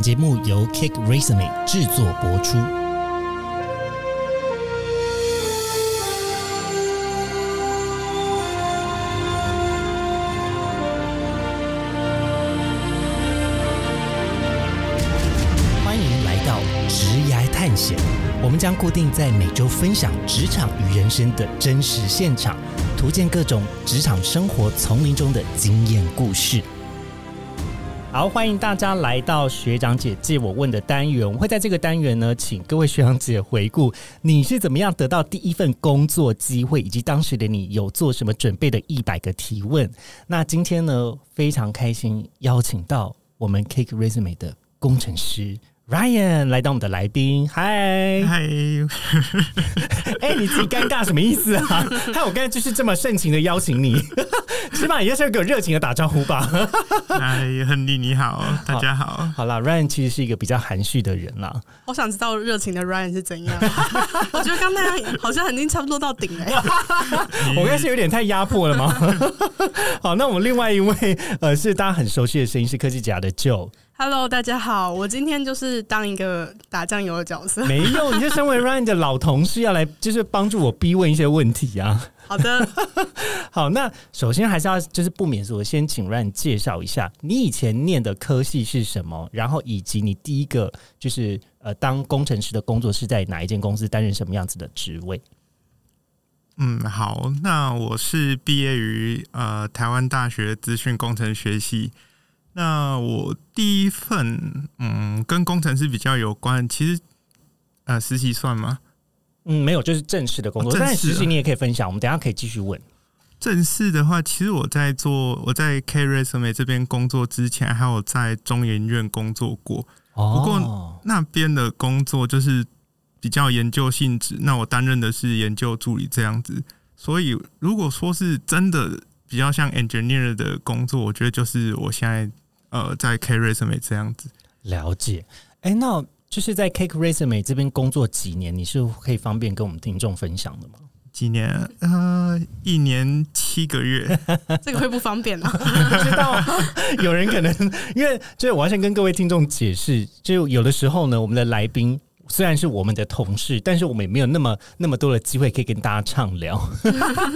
节目由 Kick Resume 制作播出。欢迎来到职涯探险，我们将固定在每周分享职场与人生的真实现场，图鉴各种职场生活丛林中的经验故事。好，欢迎大家来到学长姐借我问的单元。我会在这个单元呢，请各位学长姐回顾你是怎么样得到第一份工作机会，以及当时的你有做什么准备的一百个提问。那今天呢，非常开心邀请到我们 Cake Resume 的工程师 Ryan 来当我们的来宾。嗨，嗨，哎，你自己尴尬什么意思啊？害我刚才就是这么盛情的邀请你，起码也是给我热情的打招呼吧。嗨，亨利你好，大家好。好啦 r y a n 其实是一个比较含蓄的人啦。我想知道热情的 Ryan 是怎样。我觉得刚那样好像已经差不多到顶了、我刚才是有点太压迫了吗？好，那我们另外一位呃是大家很熟悉的声音是科技甲的 Joe。Hello，大家好，我今天就是当一个打酱油的角色。没有，你就身为 Ryan 的老同事，要来就是帮助我逼问一些问题啊。好的，好，那首先还是要就是不免俗，先请 Ryan 介绍一下你以前念的科系是什么，然后以及你第一个就是呃当工程师的工作是在哪一间公司担任什么样子的职位？嗯，好，那我是毕业于呃台湾大学资讯工程学系。那我第一份嗯跟工程师比较有关，其实呃实习算吗？嗯，没有，就是正式的工作，哦正式但实习你也可以分享，我们等下可以继续问。正式的话，其实我在做我在 K Resume 这边工作之前，还有在中研院工作过。哦不过那边的工作就是比较研究性质，那我担任的是研究助理这样子。所以如果说是真的比较像 engineer 的工作，我觉得就是我现在呃在 K Resume 这样子。了解，哎，那就是在 Cake Resume 这边工作几年，你是可以方便跟我们听众分享的吗？几年？呃，一年七个月。这个会不方便啊。不 知道有人可能因为就是我要先跟各位听众解释，就有的时候呢，我们的来宾。虽然是我们的同事，但是我们也没有那么那么多的机会可以跟大家畅聊。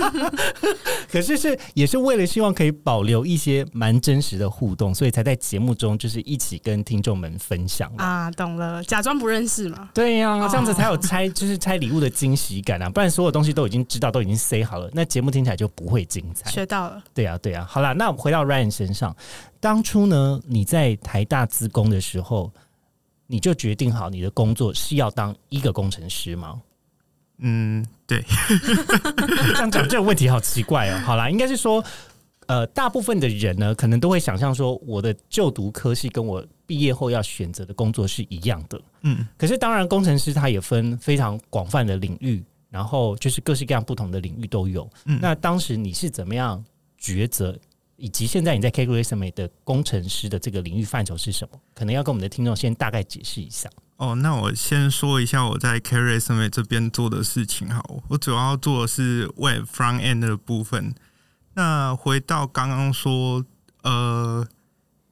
可是是也是为了希望可以保留一些蛮真实的互动，所以才在节目中就是一起跟听众们分享啊，懂了，假装不认识嘛。对呀、哦这样子才有拆，就是拆礼物的惊喜感啊！不然所有东西都已经知道，都已经 say 好了，那节目听起来就不会精彩。学到了，对呀、对呀、好啦，那我们回到 Ryan 身上，当初呢，你在台大自工的时候，你就决定好你的工作是要当一个工程师吗？嗯，对，这样讲这个问题好奇怪哦。好啦，应该是说，呃，大部分的人呢，可能都会想象说，我的就读科系跟我毕业后要选择的工作是一样的。嗯，可是当然，工程师他也分非常广泛的领域，然后就是各式各样不同的领域都有。嗯那当时你是怎么样抉择，以及现在你在 K g r a s m e 的工程师的这个领域范畴是什么？可能要跟我们的听众先大概解释一下。哦，那我先说一下我在 K Resume 这边做的事情好，我主要做的是 Web Front End 的部分。那回到刚刚说，呃，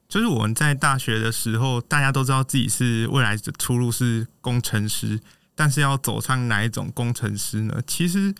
就是我们在大学的时候，大家都知道自己是未来的出路是工程师，但是要走上哪一种工程师呢？其实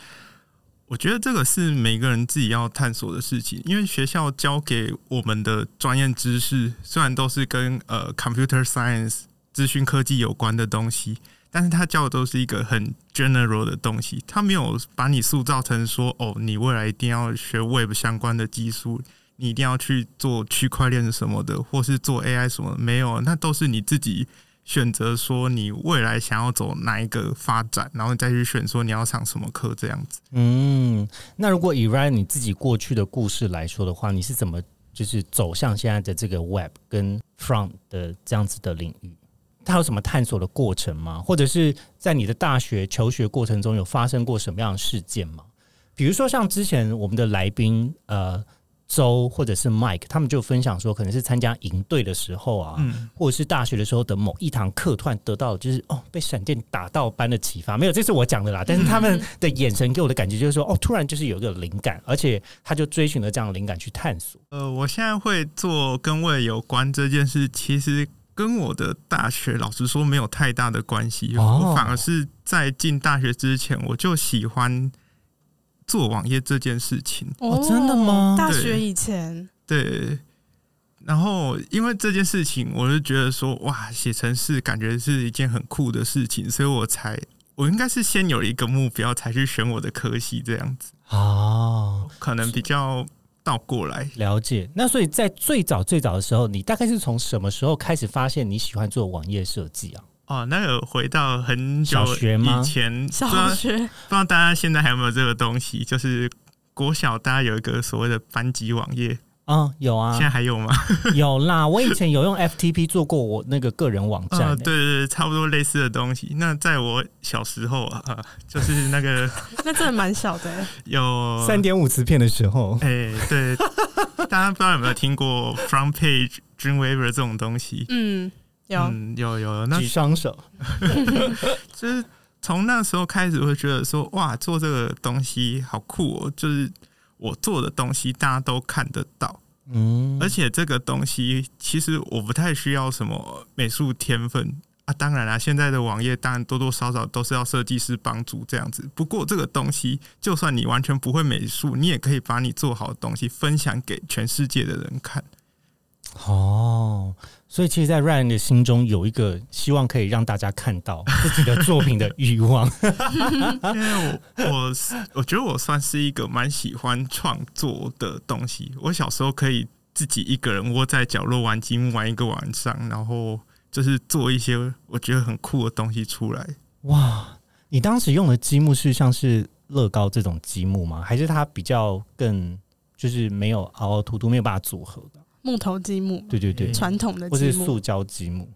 我觉得这个是每个人自己要探索的事情，因为学校教给我们的专业知识虽然都是跟呃 computer science 资讯科技有关的东西，但是他教的都是一个很 general 的东西，他没有把你塑造成说哦，你未来一定要学 Web 相关的技术，你一定要去做区块链什么的，或是做 AI 什么，没有，那都是你自己选择说你未来想要走哪一个发展，然后你再去选说你要上什么课这样子。嗯，那如果以 Ryan 你自己过去的故事来说的话，你是怎么就是走向现在的这个 Web 跟 Front 的这样子的领域？它有什么探索的过程吗？或者是在你的大学求学过程中有发生过什么样的事件吗？比如说像之前我们的来宾呃周或者是 Mike，他们就分享说，可能是参加营队的时候啊，嗯，或者是大学的时候的某一堂课，突然得到就是哦被闪电打到般的启发，没有，这是我讲的啦。但是他们的眼神给我的感觉就是说，哦，突然就是有一个灵感，而且他就追寻了这样的灵感去探索。呃，我现在会做跟未来有关这件事，其实跟我的大学老实说没有太大的关系，哦我反而是在进大学之前我就喜欢做网页这件事情。哦真的吗大学以前，对，然后因为这件事情，我就觉得说，哇，写程式感觉是一件很酷的事情，所以我才我应该是先有一个目标，才去选我的科系，这样子哦，可能比较倒过来。了解。那所以在最早最早的时候，你大概是从什么时候开始发现你喜欢做网页设计啊？哦，那有回到很久以前，小学不知道大家现在还有没有这个东西，就是国小大家有一个所谓的班级网页，嗯，有啊现，在还有吗？有啦。我以前有用 FTP 做过我那个个人网站、呃，对对对，差不多类似的东西。那在我小时候啊，呃就是那个 那真的蛮小的欸，有三点五磁片的时候，哎、对，大家不知道有没有听过 Front Page Dreamweaver 这种东西？嗯，有，嗯，有有，那举双手。就是从那时候开始，会觉得说，哇，做这个东西好酷哦！就是我做的东西，大家都看得到，嗯，而且这个东西其实我不太需要什么美术天分啊。当然啦，现在的网页当然多多少少都是要设计师帮助这样子。不过这个东西，就算你完全不会美术，你也可以把你做好的东西分享给全世界的人看。哦，所以其实，在 Ryan 的心中有一个希望可以让大家看到自己的作品的欲望。因为我我是我觉得我算是一个蛮喜欢创作的东西。我小时候可以自己一个人窝在角落玩积木玩一个晚上，然后就是做一些我觉得很酷的东西出来。哇，你当时用的积木是像是乐高这种积木吗？还是它比较更就是没有凹凹凸凸，没有办法组合的？木头积木，对对对，传统的或是积木塑，胶积木？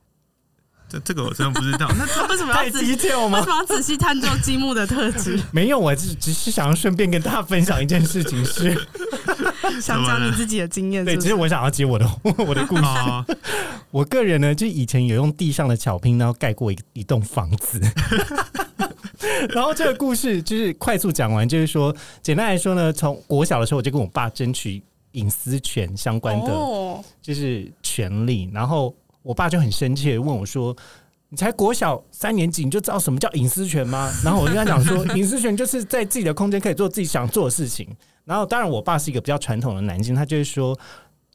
这这个我真的不知道。那为什么要仔细？detail 为什？么要仔细探究积木的特质？没有，我只只是想要顺便跟大家分享一件事情是，想讲你自己的经验，对，是不是其实我想要接我的 我的故事。哦，我个人呢，就以前有用地上的巧拼，然后盖过一一栋房子。然后这个故事就是快速讲完，就是说，简单来说呢，从国小的时候我就跟我爸争取隐私权相关的哦，就是权利，然后我爸就很生气的问我说：“你才国小三年级，你就知道什么叫隐私权吗？” 然后我就跟他讲说：“ 隐私权就是在自己的空间可以做自己想做的事情。”然后当然，我爸是一个比较传统的男性，他就会说：“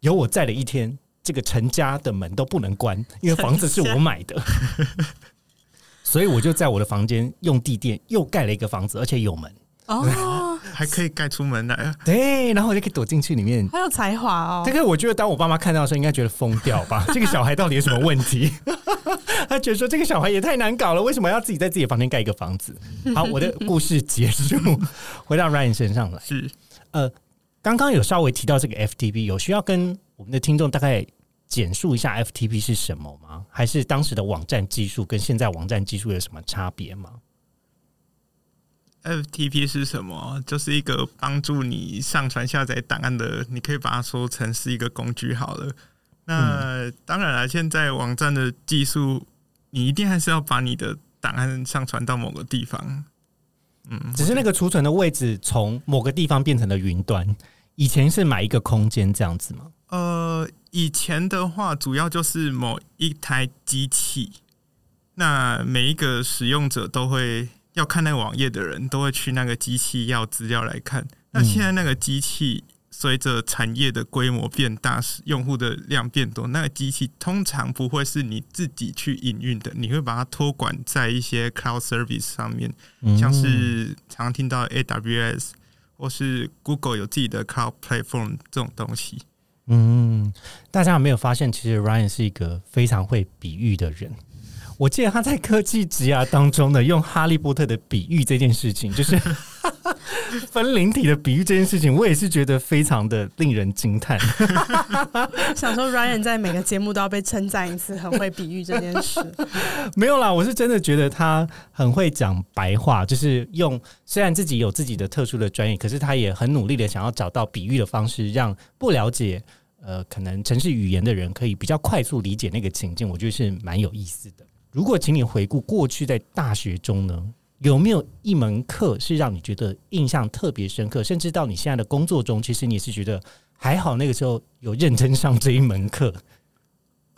有我在的一天，这个陈家的门都不能关，因为房子是我买的。” 所以我就在我的房间用地垫又盖了一个房子，而且有门。哦，还可以盖出门来啊！对，然后我就可以躲进去里面。好有才华哦这。个我觉得，当我爸妈看到的时候，应该觉得疯掉吧？这个小孩到底有什么问题？他觉得说这个小孩也太难搞了，为什么要自己在自己的房间盖一个房子？好，我的故事结束，回到 Ryan 身上来。是呃，刚刚有稍微提到这个 FTP，有需要跟我们的听众大概简述一下 FTP 是什么吗？还是当时的网站技术跟现在网站技术有什么差别吗？FTP 是什么？就是一个帮助你上传下载档案的，你可以把它说成是一个工具好了。那、当然了，现在网站的技术，你一定还是要把你的档案上传到某个地方。嗯，只是那个储存的位置从某个地方变成了云端，以前是买一个空间这样子吗？呃，以前的话，主要就是某一台机器，那每一个使用者都会要看那个网页的人，都会去那个机器要资料来看。那现在那个机器随着产业的规模变大，用户的量变多，那个机器通常不会是你自己去营运的，你会把它托管在一些 cloud service 上面。嗯像是常听到 AWS 或是 Google 有自己的 Cloud Platform 这种东西。嗯，大家有没有发现，其实 Ryan 是一个非常会比喻的人？我记得他在科技职涯当中呢，用哈利波特的比喻这件事情，就是 分灵体的比喻这件事情，我也是觉得非常的令人惊叹。想说 Ryan 在每个节目都要被称赞一次，很会比喻这件事。没有啦，我是真的觉得他很会讲白话，就是用虽然自己有自己的特殊的专业，可是他也很努力的想要找到比喻的方式，让不了解呃可能城市语言的人可以比较快速理解那个情境，我觉得是蛮有意思的。如果请你回顾过去在大学中呢，有没有一门课是让你觉得印象特别深刻，甚至到你现在的工作中，其实你是觉得还好那个时候有认真上这一门课？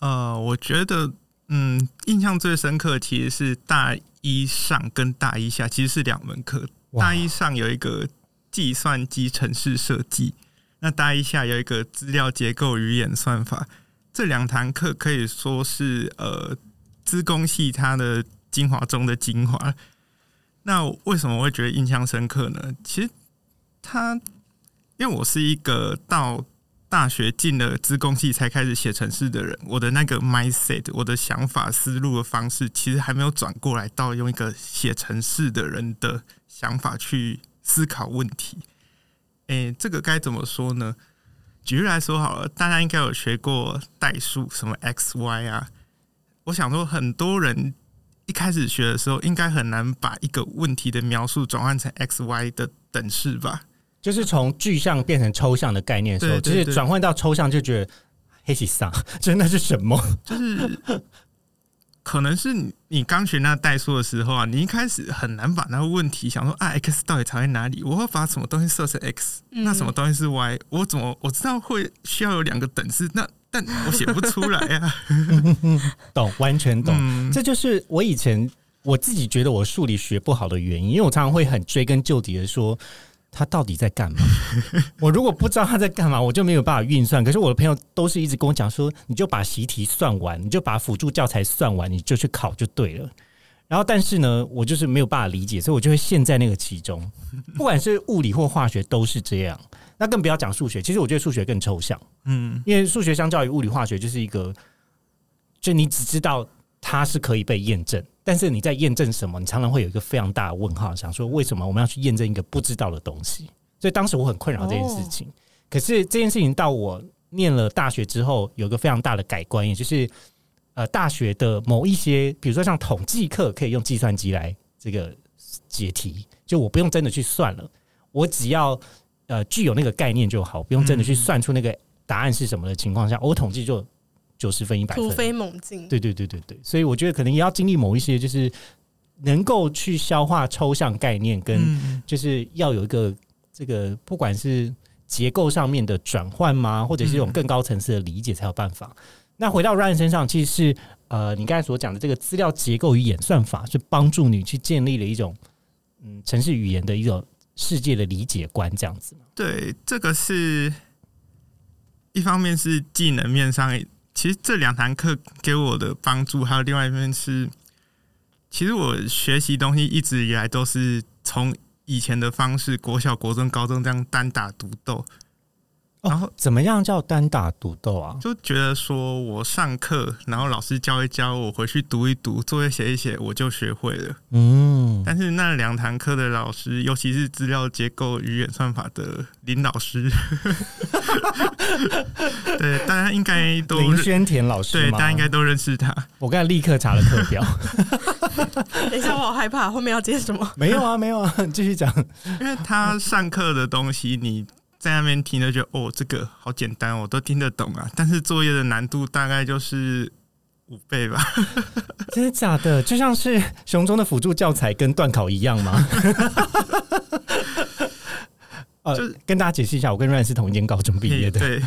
呃，我觉得嗯，印象最深刻其实是大一上跟大一下，其实是两门课。大一上有一个计算机城市设计，那大一下有一个资料结构与演算法。这两堂课可以说是呃，资工系它的精华中的精华。那为什么会觉得印象深刻呢？其实它，因为我是一个到大学进了资工系才开始写程式的人，我的那个 mindset，我的想法、思路的方式，其实还没有转过来到用一个写程式的人的想法去思考问题。诶、这个该怎么说呢？举例来说好了，大家应该有学过代数，什么 x、y 啊。我想说，很多人一开始学的时候，应该很难把一个问题的描述转换成 x、y 的等式吧？就是从具象变成抽象的概念的时候，就是转换到抽象就觉得黑起上，真的是什么？就是可能是你你刚学那代数的时候啊，你一开始很难把那个问题想说啊，x 到底藏在哪里？我会把什么东西设成 x，、嗯那什么东西是 y？我怎么我知道会需要有两个等式，那但我写不出来啊。懂，完全懂。嗯，这就是我以前我自己觉得我数理学不好的原因，因为我常常会很追根究底的说。他到底在干嘛？我如果不知道他在干嘛，我就没有办法运算。可是我的朋友都是一直跟我讲说，你就把习题算完，你就把辅助教材算完，你就去考就对了。然后，但是呢，我就是没有办法理解，所以我就会陷在那个其中。不管是物理或化学都是这样。那更不要讲数学，其实我觉得数学更抽象。嗯因为数学相较于物理化学就是一个，就你只知道它是可以被验证，但是你在验证什么，你常常会有一个非常大的问号，想说为什么我们要去验证一个不知道的东西？所以当时我很困扰这件事情。可是这件事情到我念了大学之后，有一个非常大的改观，也就是呃，大学的某一些，比如说像统计课，可以用计算机来这个解题，就我不用真的去算了，我只要呃具有那个概念就好，不用真的去算出那个答案是什么的情况下，我统计就九十分一百分。突飞猛进。对对对对对，所以我觉得可能也要经历某一些，就是能够去消化抽象概念，跟嗯就是要有一个这个不管是结构上面的转换吗，或者是一种更高层次的理解才有办法。那回到 Ryan 身上，其实是呃，你刚才所讲的这个资料结构与演算法，是帮助你去建立了一种嗯城市语言的一种世界的理解观，这样子。对，这个是一方面是技能面上，其实这两堂课给我的帮助，还有另外一面是，其实我学习东西一直以来都是从以前的方式，国小、国中、高中这样单打独斗，然后哦怎么样叫单打独斗啊？就觉得说我上课，然后老师教一教，我回去读一读，作业写一写，我就学会了。嗯，但是那两堂课的老师，尤其是资料结构与演算法的林老师，对大家应该都林轩田老师对，大家应该都认识他。我刚才立刻查了课表，等一下，我好害怕，后面要接什么？没有啊，没有啊，继续讲。因为他上课的东西，你在那边听就觉得哦，这个好简单，我都听得懂啊。但是作业的难度大概就是五倍吧。真的假的？就像是熊中的辅助教材跟段考一样吗？呃就是，跟大家解释一下，我跟 Ryan 是同一间高中毕业的。对，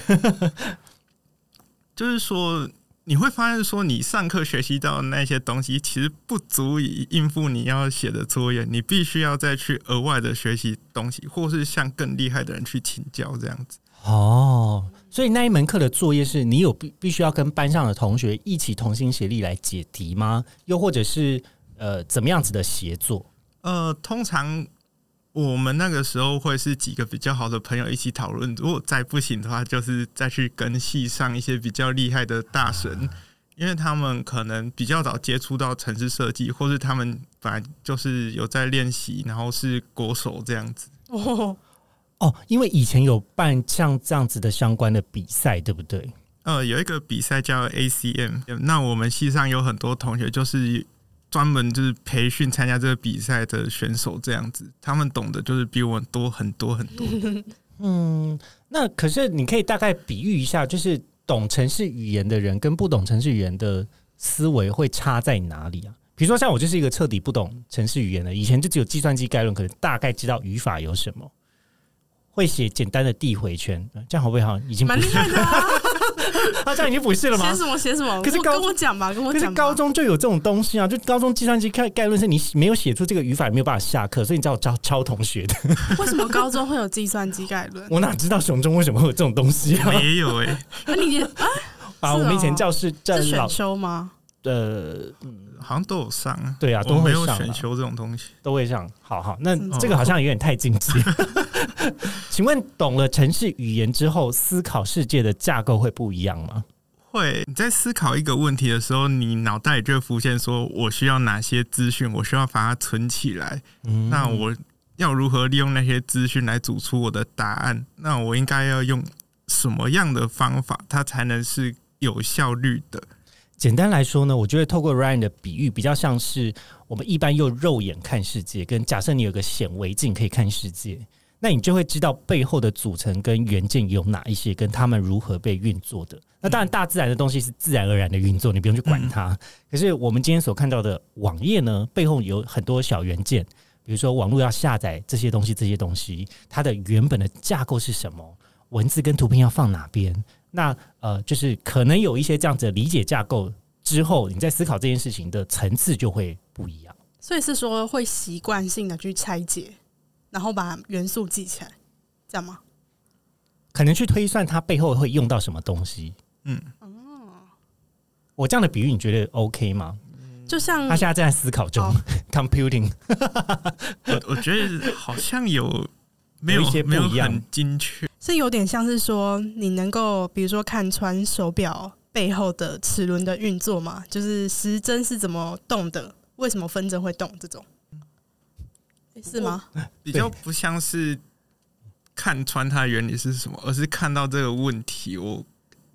就是说你会发现说，你上课学习到的那些东西，其实不足以应付你要写的作业，你必须要再去额外的学习东西，或是向更厉害的人去请教，这样子。哦，所以那一门课的作业是你有必必须要跟班上的同学一起同心协力来解题吗？又或者是呃怎么样子的协作？呃，通常我们那个时候会是几个比较好的朋友一起讨论，如果再不行的话，就是再去跟系上一些比较厉害的大神，因为他们可能比较早接触到城市设计，或是他们本来就是有在练习，然后是国手这样子。哦，哦，因为以前有办像这样子的相关的比赛，对不对？呃，有一个比赛叫 ACM，那我们系上有很多同学就是专门就是培训参加这个比赛的选手，这样子，他们懂得就是比我们多很多很多。嗯，那可是你可以大概比喻一下，就是懂城市语言的人跟不懂城市语言的思维会差在哪里啊？比如说，像我就是一个彻底不懂城市语言的，以前就只有计算机概论，可能大概知道语法有什么，会写简单的递回圈，呃这样好不好已经蛮厉害的啊！他这样已经不是了吗写？什么写什么？可是高跟我讲吧，跟我可是。高中就有这种东西啊，就高中计算机概概论是你没有写出这个语法，你没有办法下课，所以你知道我抄抄同学的。为什么高中会有计算机概论？我哪知道熊中为什么会有这种东西啊我？们也有哎、那你啊啊，哦我们以前教室教是老选修吗？呃，好像都有上啊。对啊，都我没有选修这种东西。都会上。好好，那嗯这个好像有点太进阶。请问懂了城市语言之后，思考世界的架构会不一样吗？会你在思考一个问题的时候，你脑袋里就会浮现说，我需要哪些资讯，我需要把它存起来。嗯那我要如何利用那些资讯来组出我的答案？那我应该要用什么样的方法，它才能是有效率的？简单来说呢，我觉得透过 Ryan 的比喻，比较像是我们一般用肉眼看世界，跟假设你有个显微镜可以看世界，那你就会知道背后的组成跟元件有哪一些，跟它们如何被运作的。那当然，大自然的东西是自然而然的运作，你不用去管它。可是我们今天所看到的网页呢，背后有很多小元件，比如说网络要下载这些东西，这些东西它的原本的架构是什么？文字跟图片要放哪边？那呃，就是可能有一些这样子的理解架构之后，你在思考这件事情的层次就会不一样。所以是说会习惯性的去拆解，然后把元素记起来，这样吗？可能去推算它背后会用到什么东西。嗯，我这样的比喻你觉得 OK 吗？就像他现在正在思考中、哦 c o m p u t i n g 我我觉得好像有没有一些不没有一样很精确。是有点像是说，你能够比如说看穿手表背后的齿轮的运作嘛，就是时针是怎么动的，为什么分针会动这种，是吗？比较不像是看穿它的原理是什么，而是看到这个问题，我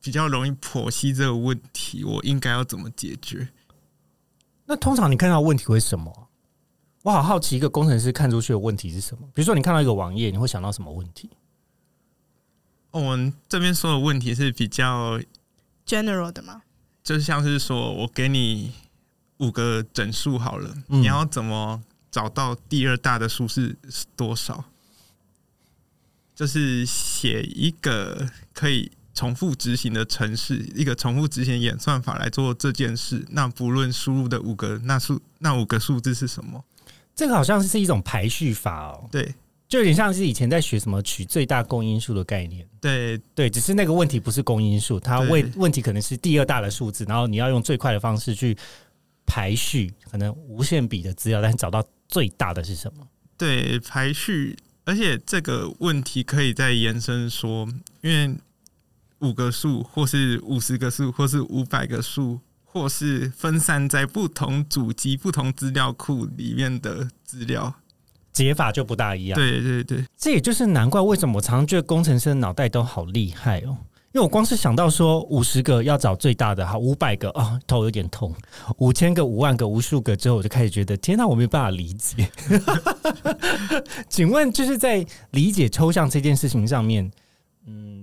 比较容易剖析这个问题，我应该要怎么解决。那通常你看到问题会是什么？我好好奇，一个工程师看出去的问题是什么？比如说，你看到一个网页，你会想到什么问题？哦我们这边说的问题是比较，general 的吗，就像是说我给你五个整数好了，嗯你要怎么找到第二大的数是多少？就是写一个可以重复执行的程式，一个重复执行演算法来做这件事。那不论输入的五个那数那五个数字是什么，这个好像是一种排序法哦，对。就有点像是以前在学什么取最大公因数的概念。对。对，只是那个问题不是公因数，它问问题可能是第二大的数字，然后你要用最快的方式去排序，可能无限比的资料，但是找到最大的是什么？对，排序，而且这个问题可以再延伸说，因为五个数，或是五十个数，或是五百个数，或是分散在不同主机、不同资料库里面的资料。解法就不大一样。对对对，这也就是难怪为什么我常常觉得工程师的脑袋都好厉害哦。因为我光是想到说五十个要找最大的，好五百个啊、头有点痛；五千个、五万个、无数个之后，我就开始觉得天哪，我没有办法理解。请问，就是在理解抽象这件事情上面，嗯，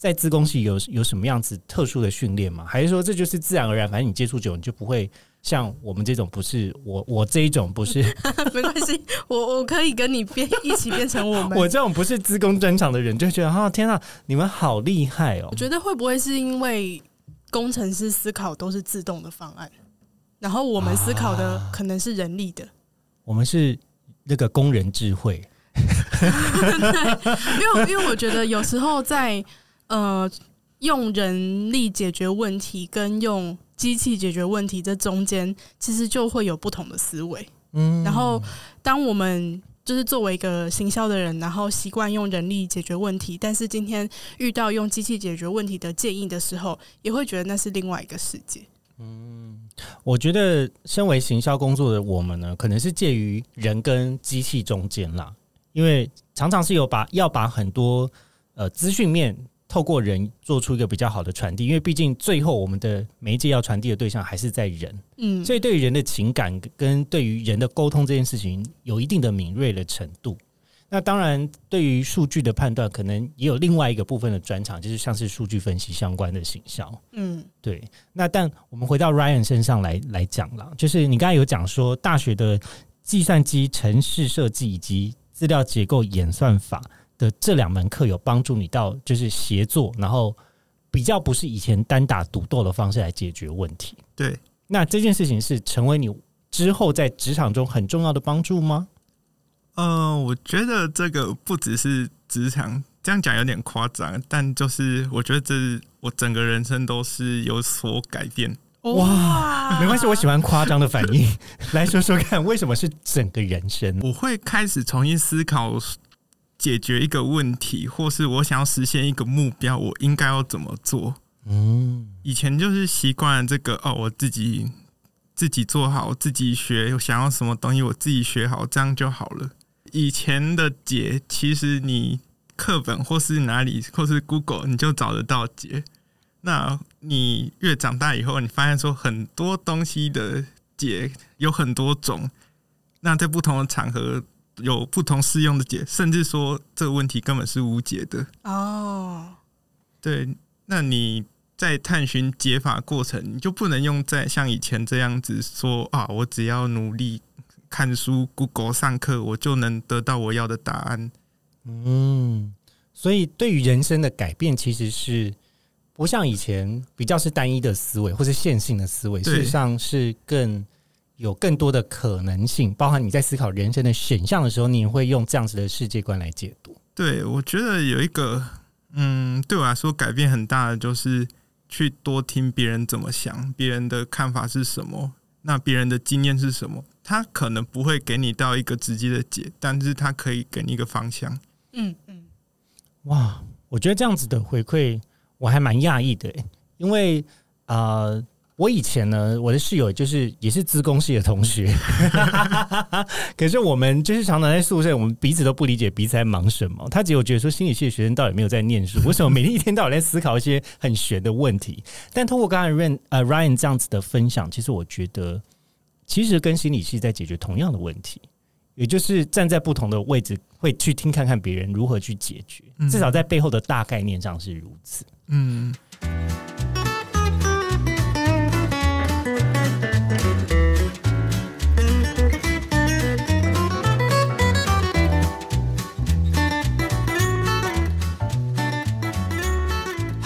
在自工系有有什么样子特殊的训练吗？还是说这就是自然而然，反正你接触久，你就不会像我们这种不是我我这一种不是 没关系，我我可以跟你变一起变成我们。我这种不是自工专长的人，就觉得啊，天啊，你们好厉害哦我！觉得会不会是因为工程师思考都是自动的方案，然后我们思考的可能是人力的，我们是那个工人智慧，因为因为我觉得有时候在呃用人力解决问题跟用机器解决问题这中间，其实就会有不同的思维。嗯然后当我们就是作为一个行销的人，然后习惯用人力解决问题，但是今天遇到用机器解决问题的建议的时候，也会觉得那是另外一个世界。嗯我觉得身为行销工作的我们呢，可能是介于人跟机器中间啦，因为常常是有把要把很多呃资讯面透过人做出一个比较好的传递，因为毕竟最后我们的媒介要传递的对象还是在人，嗯，所以对于人的情感跟对于人的沟通这件事情有一定的敏锐的程度。那当然，对于数据的判断，可能也有另外一个部分的专长，就是像是数据分析相关的行销。嗯对，那但我们回到 Ryan 身上来来讲了，就是你刚才有讲说，大学的计算机程式设计以及资料结构演算法的这两门课有帮助你到就是协作，然后比较不是以前单打独斗的方式来解决问题。对，那这件事情是成为你之后在职场中很重要的帮助吗？呃，我觉得这个不只是职场，这样讲有点夸张，但就是我觉得这我整个人生都是有所改变。哇，没关系，我喜欢夸张的反应。来说说看，为什么是整个人生？我会开始重新思考解决一个问题，或是我想要实现一个目标，我应该要怎么做？嗯，以前就是习惯这个哦，我自己自己做好，自己学，想要什么东西我自己学好，这样就好了。以前的解，其实你课本或是哪里，或是 Google，你就找得到解。那你越长大以后，你发现说很多东西的解有很多种，那在不同的场合有不同适用的解，甚至说这个问题根本是无解的哦。对，那你在探寻解法过程，你就不能用在像以前这样子说啊，我只要努力看书、Google 上课，我就能得到我要的答案。嗯，所以对于人生的改变，其实是。不像以前比较是单一的思维或是线性的思维，事实上是更有更多的可能性。包含你在思考人生的选项的时候，你会用这样子的世界观来解读。对，我觉得有一个，嗯，对我来说改变很大的，就是去多听别人怎么想，别人的看法是什么，那别人的经验是什么。他可能不会给你到一个直接的解，但是他可以给你一个方向。嗯嗯，哇，我觉得这样子的回馈。我还蛮讶异的，因为啊，我以前呢，我的室友就是也是资工系的同学，可是我们就是常常在宿舍，我们彼此都不理解彼此在忙什么。他只有觉得说，心理系的学生到底没有在念书，为什么每天一天到晚在思考一些很玄的问题？但通过刚才 Ryan 呃 Ryan 这样子的分享，其实我觉得，其实跟心理系在解决同样的问题。也就是站在不同的位置，会去听看看别人如何去解决，至少在背后的大概念上是如此。嗯。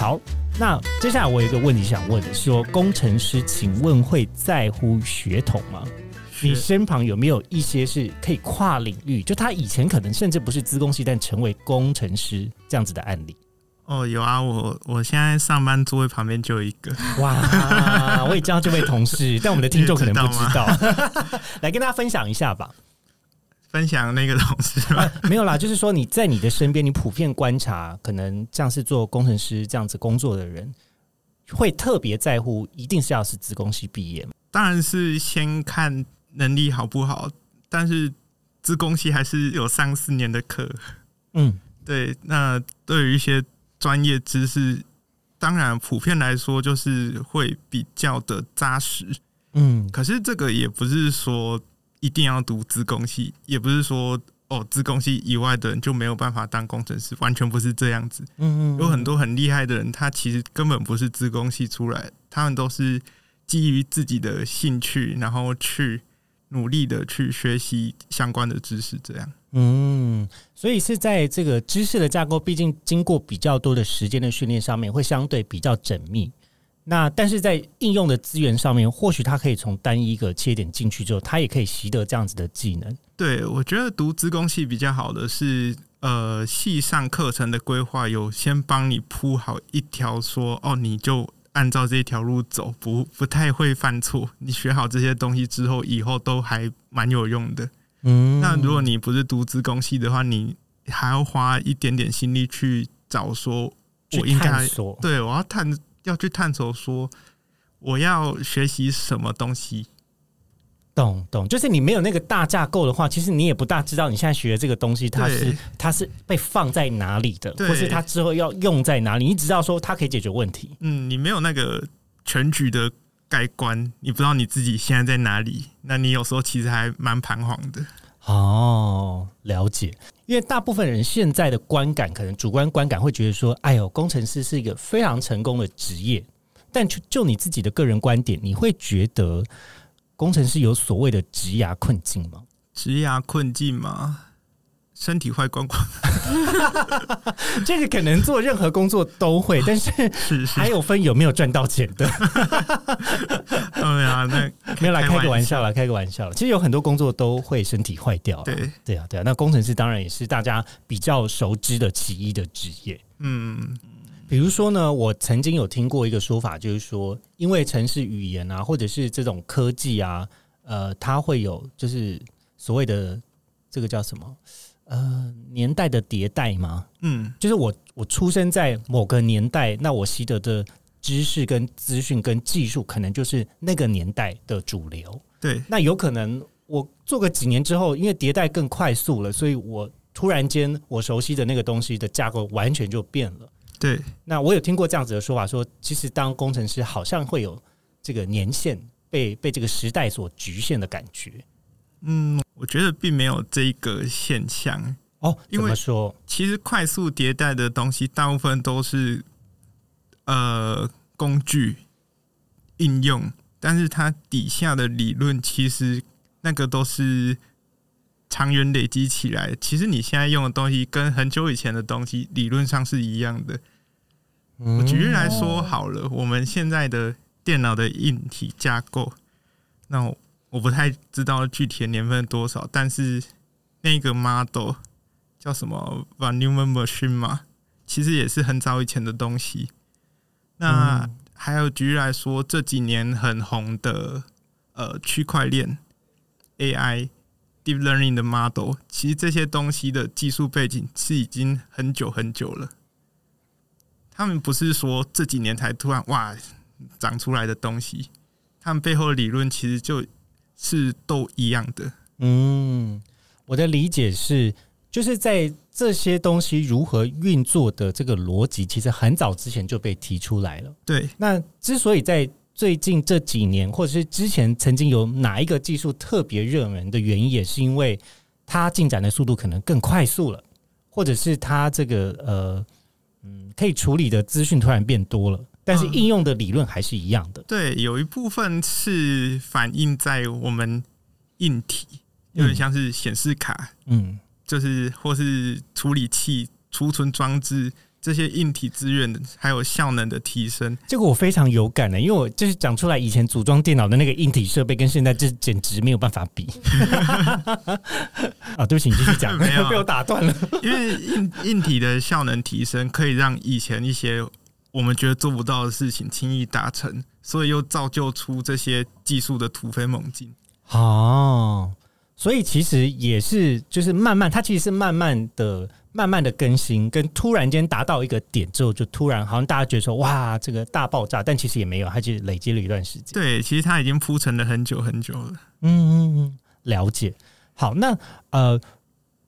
好，那接下来我有一个问题想问，说工程师，请问会在乎血统吗？你身旁有没有一些是可以跨领域？就他以前可能甚至不是资工系，但成为工程师这样子的案例？哦，有啊，我我现在上班座位旁边就有一个。哇，我也知道这位同事，但我们的听众可能不知道。来跟大家分享一下吧。分享那个同事没有啦，就是说你在你的身边，你普遍观察，可能像是做工程师这样子工作的人，会特别在乎，一定是要是资工系毕业吗？当然是先看。能力好不好？但是自工系还是有三四年的课。嗯，对。那对于一些专业知识，当然普遍来说就是会比较的扎实。嗯，可是这个也不是说一定要读自工系，也不是说哦，自工系以外的人就没有办法当工程师，完全不是这样子。嗯嗯，有很多很厉害的人，他其实根本不是自工系出来，他们都是基于自己的兴趣，然后去。努力的去学习相关的知识，这样。嗯，所以是在这个知识的架构，毕竟经过比较多的时间的训练上面，会相对比较缜密。那但是在应用的资源上面，或许他可以从单一个切点进去之后，他也可以习得这样子的技能。对，我觉得读资工系比较好的是，呃，系上课程的规划有先帮你铺好一条，说哦，你就。按照这条路走，不不太会犯错。你学好这些东西之后，以后都还蛮有用的。嗯，那如果你不是读资工系的话，你还要花一点点心力去找，说我应该对我要探要去探索，说我要学习什么东西。懂懂，就是你没有那个大架构的话，其实你也不大知道你现在学的这个东西，它是它是被放在哪里的，或是它之后要用在哪里。你只知道说它可以解决问题。嗯，你没有那个全局的盖棺，你不知道你自己现在在哪里，那你有时候其实还蛮彷徨的。哦，了解。因为大部分人现在的观感，可能主观观感会觉得说，哎呦，工程师是一个非常成功的职业。但就就你自己的个人观点，你会觉得？工程师有所谓的职涯困境吗？职涯困境吗？身体坏光光，这个可能做任何工作都会，但是还，有分有没有赚到钱的。对啊，那没有啦，开个玩笑，笑啦，开个玩笑啦。其实有很多工作都会身体坏掉。对，对啊，对啊。那工程师当然也是大家比较熟知的其一的职业。嗯，比如说呢，我曾经有听过一个说法，就是说，因为城市语言啊，或者是这种科技啊，呃，它会有就是所谓的这个叫什么呃年代的迭代吗？嗯，就是我我出生在某个年代，那我习得的知识跟资讯跟技术，可能就是那个年代的主流。对，那有可能我做个几年之后，因为迭代更快速了，所以我突然间我熟悉的那个东西的架构完全就变了。对，那我有听过这样子的说法，说其实当工程师好像会有这个年限被被这个时代所局限的感觉。嗯，我觉得并没有这一个现象。哦，因为说？其实快速迭代的东西，大部分都是呃工具应用，但是它底下的理论其实那个都是长远累积起来。其实你现在用的东西跟很久以前的东西理论上是一样的。我举例来说好了，我们现在的电脑的硬体架构，那我我不太知道具体的年份多少，但是那个 model 叫什么 Van Neumann Machine 嘛，其实也是很早以前的东西。那还有举例来说，这几年很红的呃区块链 AI Deep Learning 的 model，其实这些东西的技术背景是已经很久很久了。他们不是说这几年才突然哇长出来的东西，他们背后的理论其实就是都一样的。嗯，我的理解是，就是在这些东西如何运作的这个逻辑，其实很早之前就被提出来了。对，那之所以在最近这几年，或者是之前曾经有哪一个技术特别热门的原因，也是因为它进展的速度可能更快速了，或者是它这个呃嗯可以处理的资讯突然变多了，但是嗯应用的理论还是一样的。对，有一部分是反映在我们硬体，有点像是显示卡，嗯，就是或是处理器、储存装置这些硬体资源的，还有效能的提升。这个我非常有感的，因为我就是讲出来，以前组装电脑的那个硬体设备跟现在这简直没有办法比。啊，对不起，你继续讲，没有 被我打断了。因为硬硬体的效能提升，可以让以前一些我们觉得做不到的事情轻易达成，所以又造就出这些技术的突飞猛进。哦，所以其实也是，就是慢慢，它其实是慢慢的、慢慢的更新，跟突然间达到一个点之后，就突然好像大家觉得说，哇，这个大爆炸，但其实也没有，它其实累积了一段时间。对，其实它已经铺陈了很久很久了。嗯嗯嗯，了解。好，那呃，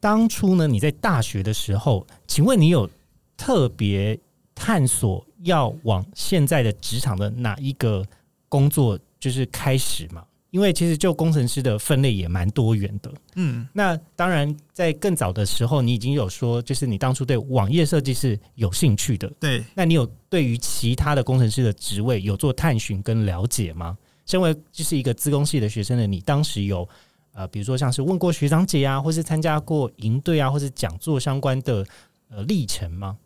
当初呢，你在大学的时候，请问你有特别探索要往现在的职场的哪一个工作就是开始嘛？因为其实就工程师的分类也蛮多元的。嗯，那当然，在更早的时候，你已经有说，就是你当初对网页设计是有兴趣的。对，那你有对于其他的工程师的职位有做探寻跟了解吗？身为就是一个资工系的学生的你，当时有呃，比如说像是问过学长姐啊，或是参加过营队啊，或是讲座相关的呃历程吗？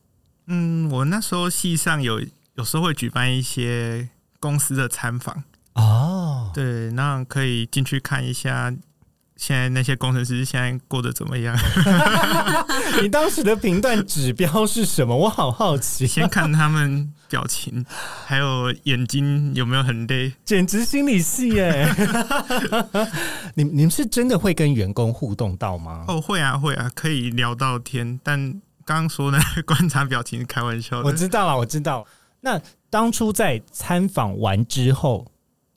嗯，我那时候系上有有时候会举办一些公司的参访，哦，对，那可以进去看一下。现在那些工程师现在过得怎么样？你当时的评断指标是什么？我好好奇，先看他们表情，还有眼睛有没有很累。简直心理系耶！你你们是真的会跟员工互动到吗？哦，会啊，会啊，可以聊到天。但刚刚说呢，观察表情是开玩笑的。我知道了，我知道。那当初在参访完之后，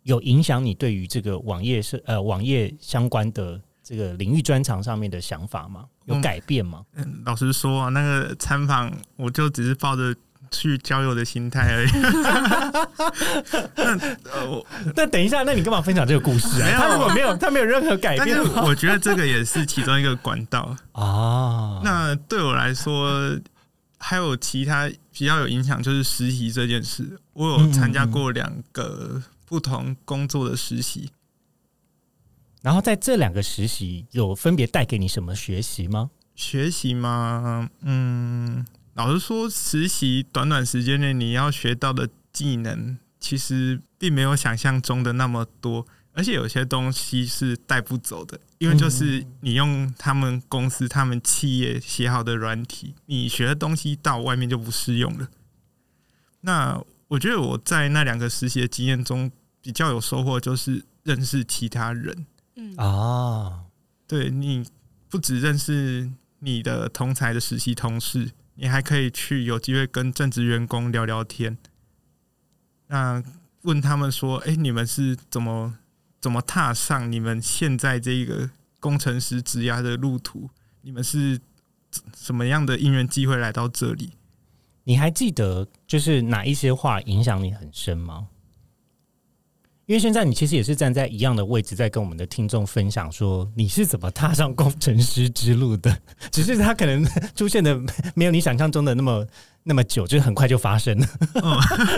有影响你对于这个网页是呃网页相关的这个领域专长上面的想法吗？有嗯改变吗？嗯老实说啊，那个参访我就只是抱着去交友的心态而已。那呃，我那等一下，那你干嘛分享这个故事啊？他如果没有，他没有任何改变我觉得这个也是其中一个管道。啊，那对我来说，还有其他比较有影响，就是实习这件事。我有参加过两个不同工作的实习。然后在这两个实习有分别带给你什么学习吗？学习吗？嗯，老实说，实习短短时间内你要学到的技能，其实并没有想象中的那么多，而且有些东西是带不走的，因为就是你用他们公司、他们企业写好的软体，你学的东西到外面就不适用了。那我觉得我在那两个实习的经验中比较有收获，就是认识其他人。嗯啊，对你不只认识你的同才的实习同事，你还可以去有机会跟正职员工聊聊天。那问他们说：“哎、你们是怎么怎么踏上你们现在这个工程师职涯的路途？你们是什么样的因缘机会来到这里？”你还记得就是哪一些话影响你很深吗？因为现在你其实也是站在一样的位置，在跟我们的听众分享说你是怎么踏上工程师之路的，只是他可能出现的没有你想象中的那么那么久，就是很快就发生了。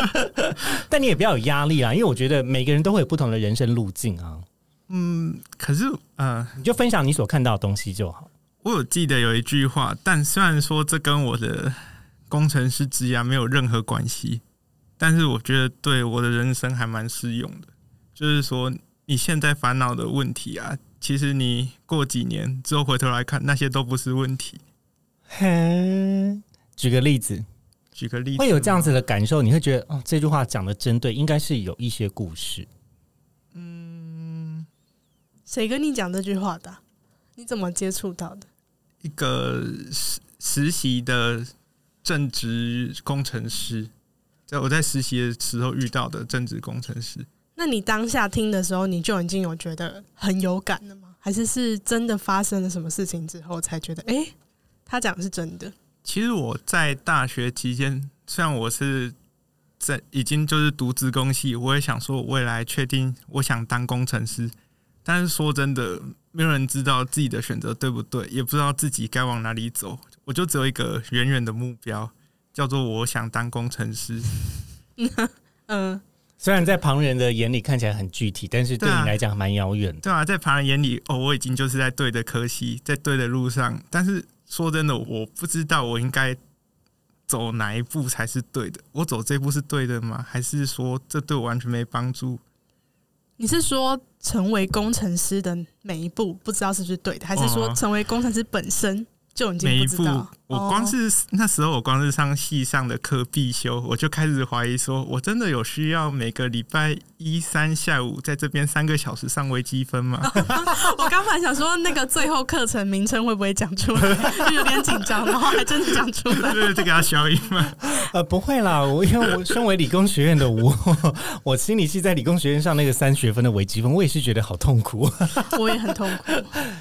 但你也不要有压力啊，因为我觉得每个人都会有不同的人生路径啊，嗯，可是呃，你就分享你所看到的东西就好。我有记得有一句话，但虽然说这跟我的工程师职涯没有任何关系，但是我觉得对我的人生还蛮适用的。就是说，你现在烦恼的问题啊，其实你过几年之后回头来看，那些都不是问题。嘿，举个例子，举个例子，会有这样子的感受，你会觉得哦，这句话讲的真对，应该是有一些故事。嗯谁跟你讲这句话的啊、你怎么接触到的？一个实实习的正职工程师，在我在实习的时候遇到的正职工程师。那你当下听的时候，你就已经有觉得很有感了吗？还是是真的发生了什么事情之后才觉得，哎、他讲的是真的？其实我在大学期间，虽然我是在已经就是读职工系，我也想说我未来确定我想当工程师，但是说真的，没有人知道自己的选择对不对，也不知道自己该往哪里走。我就只有一个远远的目标，叫做我想当工程师。嗯，虽然在旁人的眼里看起来很具体，但是对你来讲蛮遥远的。对啊，在旁人眼里，哦，我已经就是在对的科系，在对的路上。但是说真的，我不知道我应该走哪一步才是对的。我走这步是对的吗？还是说这对我完全没帮助？你是说成为工程师的每一步不知道是不是对的，还是说哦成为工程师本身就已经不知道？，我光哦是、那时候我光是上系上的课必修，我就开始怀疑说，我真的有需要每个礼拜一三下午在这边三个小时上微积分吗？我刚本来想说那个最后课程名称会不会讲出来，就有点紧张，然后还真的讲出来。对，这个要消音吗？呃，不会啦，我因为我身为理工学院的我，我心理系在理工学院上那个三学分的微积分，我也是觉得好痛苦。我也很痛苦。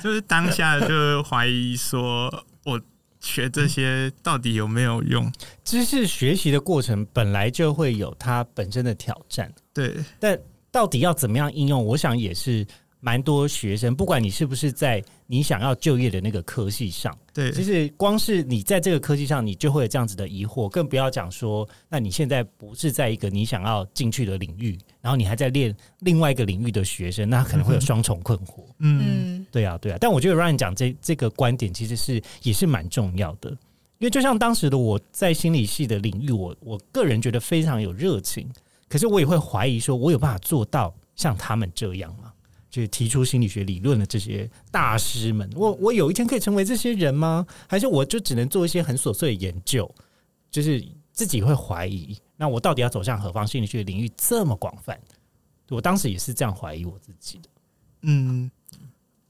就是当下就怀疑说，我学这些到底有没有用？知识学习的过程本来就会有它本身的挑战，对，但到底要怎么样应用，我想也是蛮多学生，不管你是不是在你想要就业的那个科系上，对，其实光是你在这个科技上，你就会有这样子的疑惑，更不要讲说，那你现在不是在一个你想要进去的领域，然后你还在练另外一个领域的学生，那可能会有双重困惑。嗯，嗯，对啊，对啊。但我觉得 Ryan 讲这这个观点其实是也是蛮重要的，因为就像当时的我在心理系的领域，我我个人觉得非常有热情，可是我也会怀疑说，我有办法做到像他们这样吗？就提出心理学理论的这些大师们，我我有一天可以成为这些人吗？还是我就只能做一些很琐碎的研究？就是自己会怀疑，那我到底要走向何方？心理学领域这么广泛，我当时也是这样怀疑我自己的。嗯，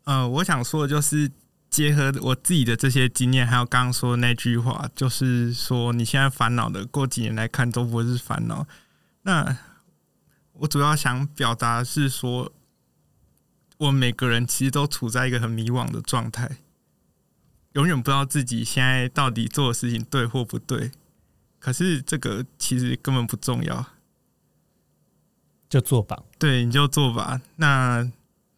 呃，我想说的就是结合我自己的这些经验，还有刚刚说的那句话，就是说你现在烦恼的，过几年来看都不会是烦恼。那我主要想表达是说，我们每个人其实都处在一个很迷惘的状态，永远不知道自己现在到底做的事情对或不对。可是这个其实根本不重要，就做吧，对，你就做吧。那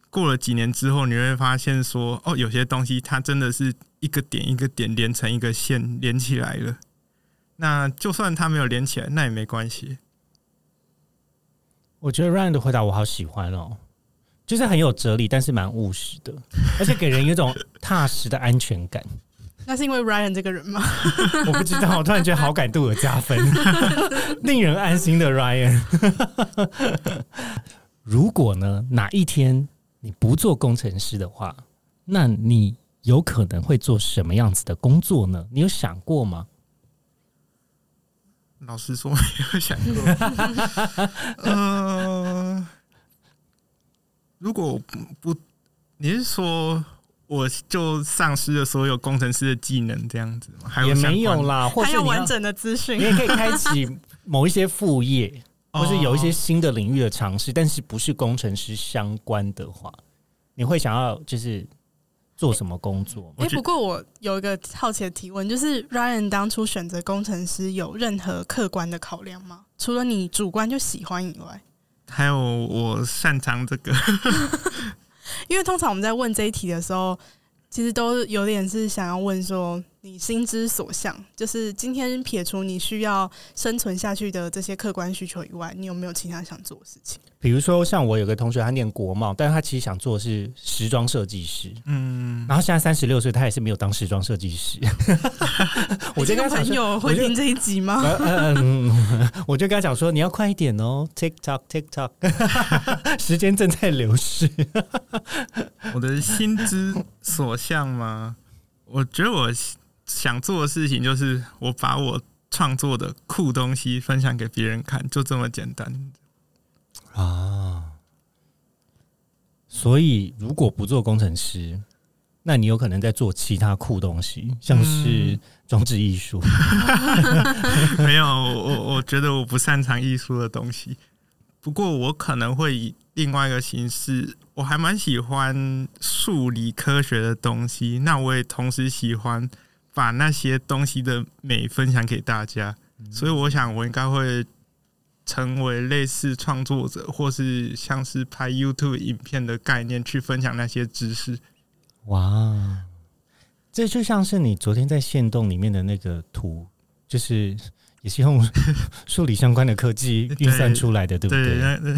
过了几年之后，你会发现说，哦，有些东西它真的是一个点一个点连成一个线连起来了。那就算它没有连起来，那也没关系。我觉得 Ryan 的回答我好喜欢哦，就是很有哲理，但是蛮务实的，而且给人有一种踏实的安全感。那是因为 Ryan 这个人吗？我不知道，我突然觉得好感度有加分，令人安心的 Ryan。如果呢，哪一天你不做工程师的话，那你有可能会做什么样子的工作呢？你有想过吗？老实说，没有想过。呃，如果我不不，你是说我就丧失了所有工程师的技能这样子吗？还有也没有啦，或还有完整的资讯你，也可以开启某一些副业，哦 或是有一些新的领域的尝试，但是不是工程师相关的话，你会想要就是做什么工作吗？哎、不过我有一个好奇的提问，就是 Ryan 当初选择工程师有任何客观的考量吗？除了你主观就喜欢以外，还有我擅长这个，因为通常我们在问这一题的时候，其实都有点是想要问说你心之所向，就是今天撇除你需要生存下去的这些客观需求以外，你有没有其他想做的事情？比如说，像我有个同学，他念国贸，但是他其实想做的是时装设计师。嗯，然后现在三十六岁，他也是没有当时装设计师。我就这个朋友会听这一集吗？嗯，我就跟他讲说，你要快一点哦，TikTok TikTok，时间正在流逝。我的心之所向吗？我觉得我想做的事情就是我把我创作的酷东西分享给别人看，就这么简单。啊，所以如果不做工程师，那你有可能在做其他酷东西，像是装置艺术。没有，我我觉得我不擅长艺术的东西。不过我可能会以另外一个形式，我还蛮喜欢数理科学的东西。那我也同时喜欢把那些东西的美分享给大家。所以我想，我应该会成为类似创作者，或是像是拍 YouTube 影片的概念，去分享那些知识。哇，这就像是你昨天在线洞里面的那个图，就是也是用数理相关的科技运算出来的，对不对？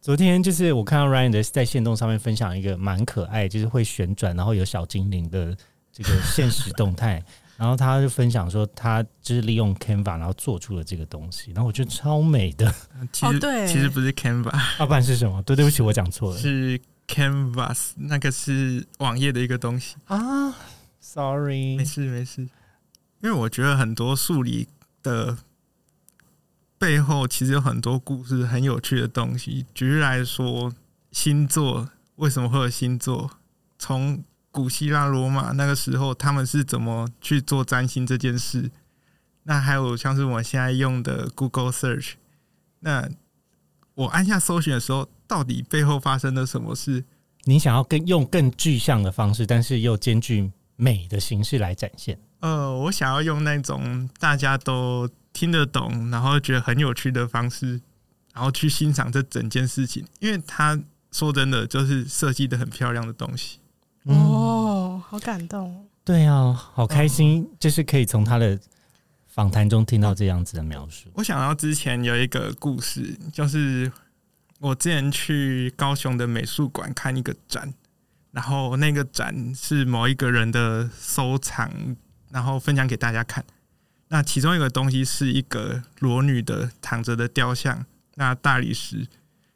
昨天就是我看到 Ryan 的在线动上面分享一个蛮可爱，就是会旋转，然后有小精灵的这个现实动态。然后他就分享说，他就是利用 Canva，然后做出了这个东西，然后我觉得超美的。其实、哦对其实不是 Canva，要不然是什么？对，对不起，我讲错了是 Canvas，那个是网页的一个东西。啊，Sorry 没。事没事，因为我觉得很多数理的背后其实有很多故事，很有趣的东西。举例来说，星座为什么会有星座？从古希腊罗马那个时候，他们是怎么去做占星这件事？那还有像是我现在用的 Google Search，那我按下搜寻的时候，到底背后发生了什么事？你想要更用更具象的方式，但是又兼具美的形式来展现。呃，我想要用那种大家都听得懂，然后觉得很有趣的方式，然后去欣赏这整件事情，因为他说真的就是设计的很漂亮的东西。嗯，哦，好感动哦！对啊，好开心，就是可以从他的访谈中听到这样子的描述。我想到之前有一个故事，就是我之前去高雄的美术馆看一个展，然后那个展是某一个人的收藏，然后分享给大家看。那其中一个东西是一个裸女的躺着的雕像，那大理石。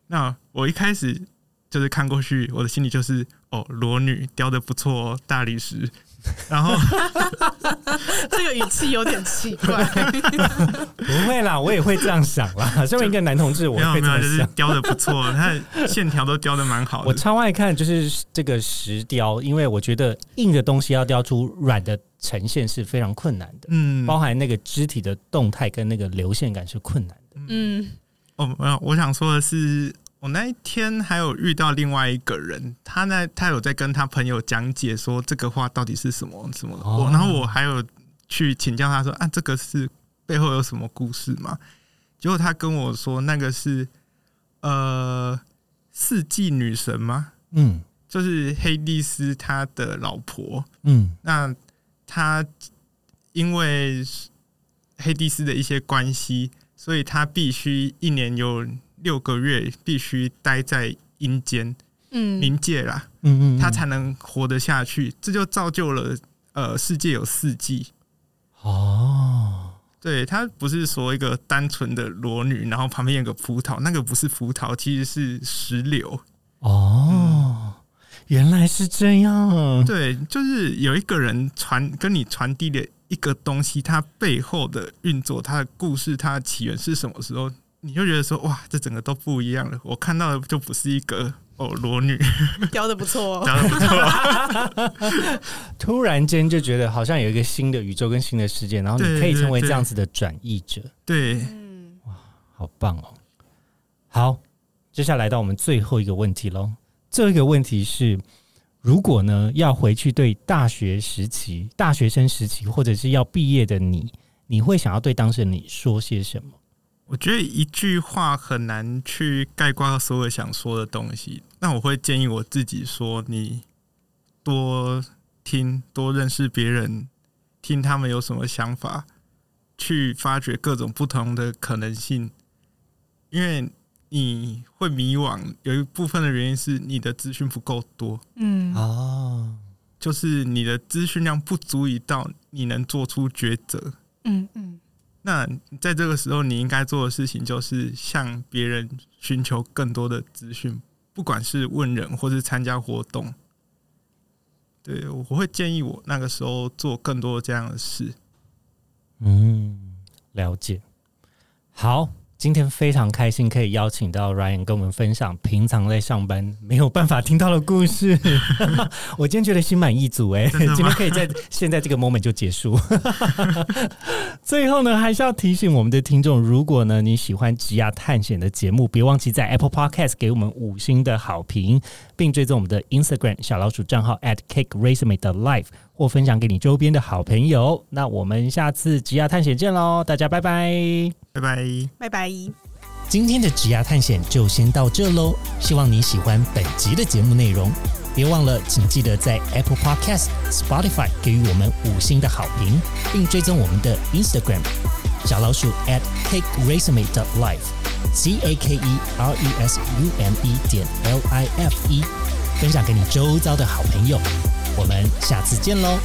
那我一开始就是看过去，我的心里就是哦，裸女雕的不错哦，大理石。然后 这个语气有点奇怪。不会啦，我也会这样想啦。身为一个男同志，我会没有没有，这样想。就是雕的不错，它的线条都雕的蛮好的。我超爱看就是这个石雕，因为我觉得硬的东西要雕出软的呈现是非常困难的，嗯，包含那个肢体的动态跟那个流线感是困难的。嗯，哦，没有，我想说的是，我那一天还有遇到另外一个人，他呢，他有在跟他朋友讲解说这个话到底是什么什么我然后我还有去请教他说啊，这个是背后有什么故事吗？结果他跟我说那个是呃四季女神吗？嗯就是黑帝斯他的老婆，嗯那他因为黑帝斯的一些关系，所以他必须一年有六个月必须待在阴间嗯，冥界啦，嗯嗯，他才能活得下去。这就造就了呃，世界有四季。哦，对，它不是说一个单纯的裸女，然后旁边有个葡萄，那个不是葡萄，其实是石榴。哦，原来是这样。对，就是有一个人传跟你传递的一个东西，它背后的运作，它的故事，它的起源是什么时候，你就觉得说，哇，这整个都不一样了。我看到的就不是一个哦裸女，雕的 不错、哦，讲的不错。突然间就觉得好像有一个新的宇宙跟新的世界，然后你可以成为这样子的转译者，对，嗯，好棒哦！好，接下来到我们最后一个问题喽。最后一个问题是，如果呢要回去对大学时期、大学生时期，或者是要毕业的你，你会想要对当时的你说些什么？我觉得一句话很难去概括所有想说的东西。那我会建议我自己说：你多听，多认识别人，听他们有什么想法，去发掘各种不同的可能性。因为你会迷惘，有一部分的原因是你的资讯不够多，嗯，哦，就是你的资讯量不足以到你能做出抉择。嗯嗯，那在这个时候，你应该做的事情就是向别人寻求更多的资讯，不管是问人或是参加活动。对，我会建议我那个时候做更多这样的事。嗯，了解。好，今天非常开心可以邀请到 Ryan 跟我们分享平常在上班没有办法听到的故事。我今天觉得心满意足哎、真的吗今天可以在现在这个 moment 就结束。最后呢，还是要提醒我们的听众，如果呢你喜欢吉亚探险的节目，别忘记在 Apple Podcast 给我们五星的好评，并追踪我们的 Instagram 小老鼠账号 at cake resume 的 life，或分享给你周边的好朋友。那我们下次吉亚探险见喽，大家拜拜。拜拜。拜拜。今天的职涯探险就先到这喽，希望你喜欢本集的节目内容。别忘了，请记得在 Apple Podcast、Spotify 给予我们五星的好评，并追踪我们的 Instagram 小老鼠 at cake resume dot life c a k e r e s u m e 点 l i f e，分享给你周遭的好朋友。我们下次见喽，